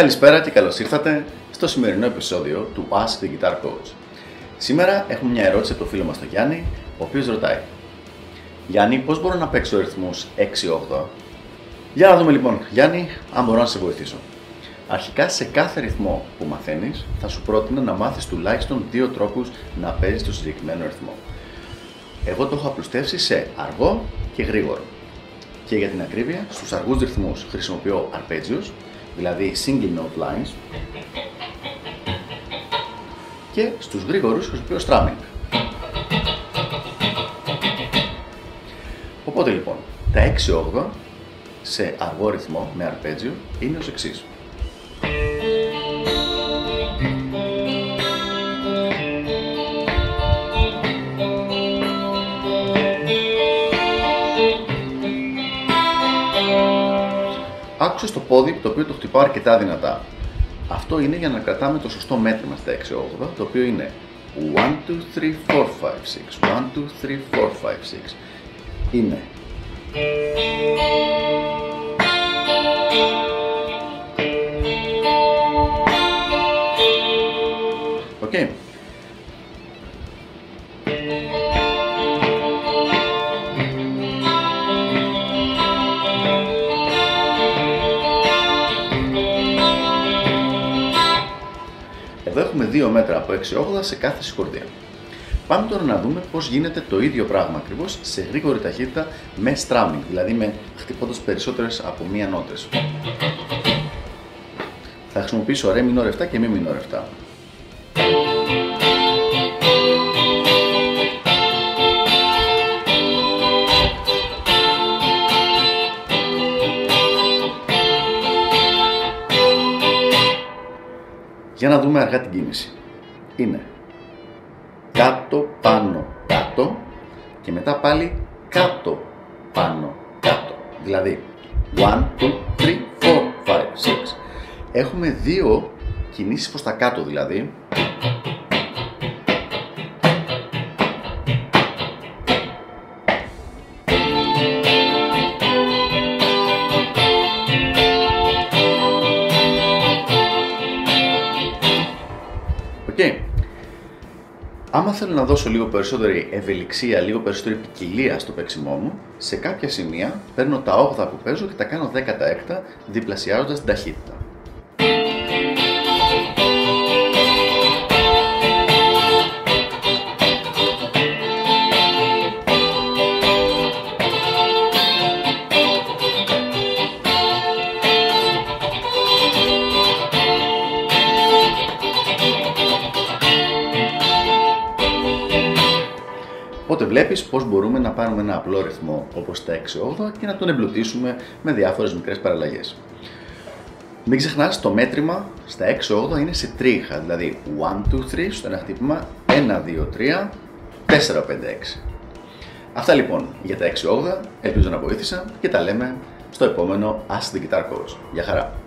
Καλησπέρα και καλώς ήρθατε στο σημερινό επεισόδιο του Ask the Guitar Coach. Σήμερα έχουμε μια ερώτηση από το φίλο μας τον Γιάννη, ο οποίος ρωτάει Γιάννη, πώς μπορώ να παίξω ρυθμούς 6-8? Για να δούμε λοιπόν, Γιάννη, αν μπορώ να σε βοηθήσω. Αρχικά σε κάθε ρυθμό που μαθαίνεις θα σου πρότεινα να μάθεις τουλάχιστον δύο τρόπους να παίζεις το συγκεκριμένο ρυθμό. Εγώ το έχω απλουστεύσει σε αργό και γρήγορο. Και για την ακρίβεια, στους αργούς ρυθμούς χρησιμοποιώ arpeggios, δηλαδή single note lines, και στους γρήγορους χρησιμοποιώ strumming. Οπότε λοιπόν, τα 6 8 σε αργό ρυθμό με αρπέτζιο είναι ως εξής. Άκουσα στο πόδι το οποίο το χτυπάω αρκετά δυνατά. Αυτό είναι για να κρατάμε το σωστό μέτρημα στα 6 8 το οποίο είναι 1, 2, 3, 4, 5, 6. 1, 2, 3, 4, 5, 6. Είναι OK. Okay. Εδώ έχουμε δύο μέτρα από 6 8 σε κάθε συγχορδία. Πάμε τώρα να δούμε πώς γίνεται το ίδιο πράγμα ακριβώς σε γρήγορη ταχύτητα με strumming, δηλαδή με χτυπώντας περισσότερες από μία νότες. Θα χρησιμοποιήσω ρε minor 7 και μη minor 7. Για να δούμε αργά την κίνηση. Είναι κάτω, πάνω, κάτω και μετά πάλι κάτω, πάνω, κάτω. Δηλαδή 1, 2, 3, 4, 5, 6. Έχουμε δύο κινήσεις προς τα κάτω δηλαδή. Okay. Άμα θέλω να δώσω λίγο περισσότερη ευελιξία, λίγο περισσότερη ποικιλία στο παίξιμό μου, σε κάποια σημεία παίρνω τα 8 που παίζω και τα κάνω 16 διπλασιάζοντας την ταχύτητα. Οπότε βλέπεις πώς μπορούμε να πάρουμε ένα απλό ρυθμό όπως τα 6-8 και να τον εμπλουτίσουμε με διάφορες μικρές παραλλαγές. Μην ξεχνάς το μέτρημα στα 6-8 είναι σε τρίχα, δηλαδή 1, 2, 3 στο ένα χτύπημα, 1, 2, 3, 4, 5, 6. Αυτά λοιπόν για τα 6-8, ελπίζω να βοήθησα και τα λέμε στο επόμενο Ask the Guitar Coach. Γεια χαρά!